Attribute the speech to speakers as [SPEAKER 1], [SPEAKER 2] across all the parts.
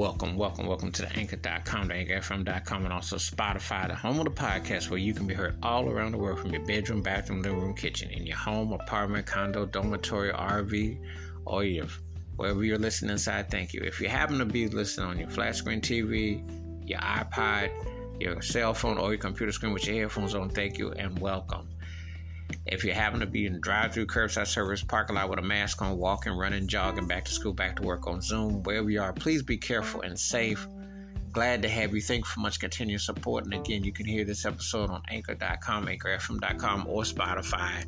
[SPEAKER 1] welcome, welcome, welcome to the anchor.com, the anchorfm.com, and also Spotify, the home of the podcast where you can be heard all around the world from your bedroom, bathroom, living room, kitchen, in your home, apartment, condo, dormitory, RV, or your wherever you're listening inside. Thank you. If you happen to be listening on your flat screen TV, your iPod, your cell phone, or your computer screen with your headphones on, thank you and welcome. If you happen to be in drive-through curbside service parking lot with a mask on, walking, running, jogging, back to school, back to work on Zoom, wherever you are, please be careful and safe. Glad to have you. Thank you for much continued support. And again, you can hear this episode on anchor.com, anchorfm.com, or Spotify.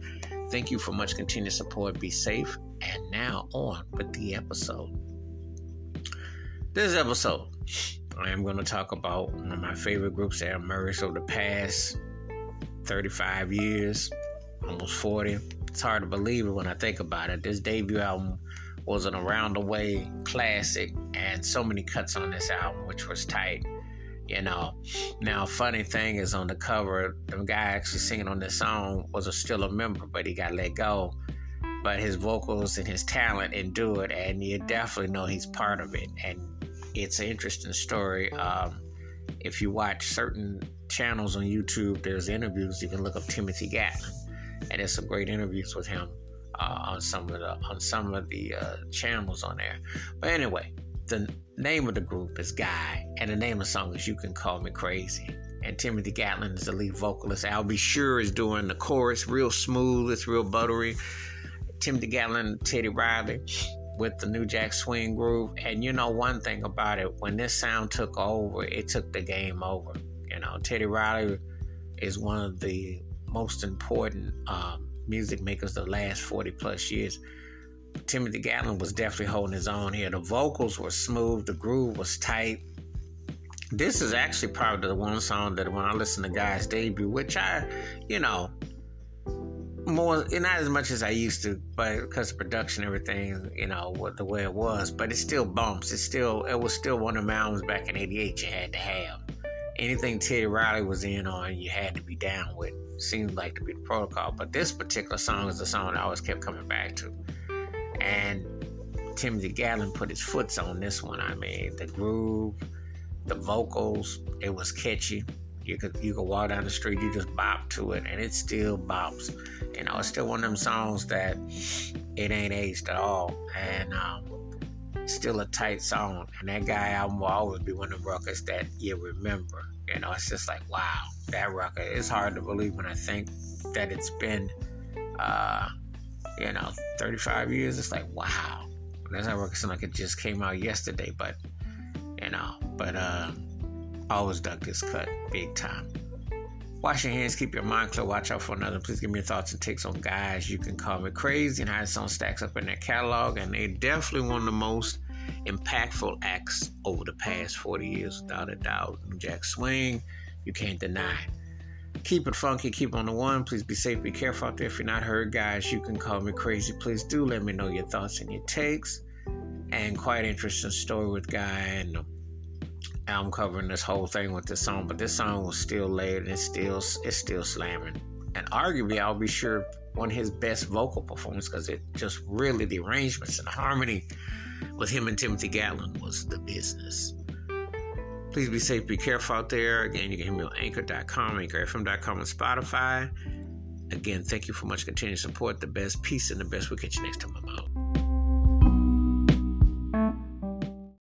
[SPEAKER 1] Thank you for much continued support. Be safe. And now on with the episode. This episode, I am going to talk about one of my favorite groups that emerged over the past 35 years almost 40. It's hard to believe it when I think about it. This debut album was an around the way classic, and so many cuts on this album, which was tight. You know, now funny thing is on the cover, the guy actually singing on this song was a, still a member, but he got let go. But his vocals and his talent endured, and you definitely know he's part of it. And it's an interesting story. Um, if you watch certain channels on YouTube, there's interviews. You can look up Timothy Gatling and there's some great interviews with him uh, on some of the on some of the uh, channels on there. But anyway, the name of the group is Guy, and the name of the song is "You Can Call Me Crazy." And Timothy Gatling is the lead vocalist. Al B. Sure is doing the chorus, real smooth. It's real buttery. Timothy Gatling, Teddy Riley with the New Jack Swing groove. And you know one thing about it, when this sound took over, it took the game over. You know, Teddy Riley is one of the most important um, music makers the last 40 plus years. Timothy Gatling was definitely holding his own here. The vocals were smooth, the groove was tight. This is actually probably the one song that when I listen to Guy's debut, which I, you know, more not as much as I used to, but because of production, everything, you know, what the way it was, but it still bumps. It still it was still one of the albums back in '88 you had to have. Anything Teddy Riley was in on, you had to be down with seemed like to be the protocol. But this particular song is the song I always kept coming back to. And Timothy Gatling put his foots on this one. I mean, the groove, the vocals, it was catchy. You could you could walk down the street, you just bop to it, and it still bops. You know, it's still one of them songs that it ain't aged at all, and um, still a tight song. And that guy album will always be one of the records that you remember. You know, it's just like, wow, that record. It's hard to believe when I think that it's been, uh, you know, 35 years. It's like, wow. That's that record seems like it just came out yesterday, but, you know, but uh, always dug this cut big time. Wash your hands, keep your mind clear, watch out for another. Please give me your thoughts and takes on guys. You can call me crazy and how the song stacks up in their catalog. And they're definitely one of the most impactful acts over the past 40 years, without a doubt. New Jack Swing, you can't deny. Keep it funky, keep on the one. Please be safe, be careful out there. If you're not heard, guys, you can call me crazy. Please do let me know your thoughts and your takes. And quite interesting story with Guy and I'm covering this whole thing with this song, but this song was still laid and it's still it's still slamming. And arguably, Al B. Sure one of his best vocal performances because it just really the arrangements and the harmony with him and Timothy Gatling was the business. Please be safe, be careful out there. Again, you can hear me on anchor.com, anchorfm.com, and Spotify. Again, thank you for much continued support. The best peace and the best. We'll catch you next time.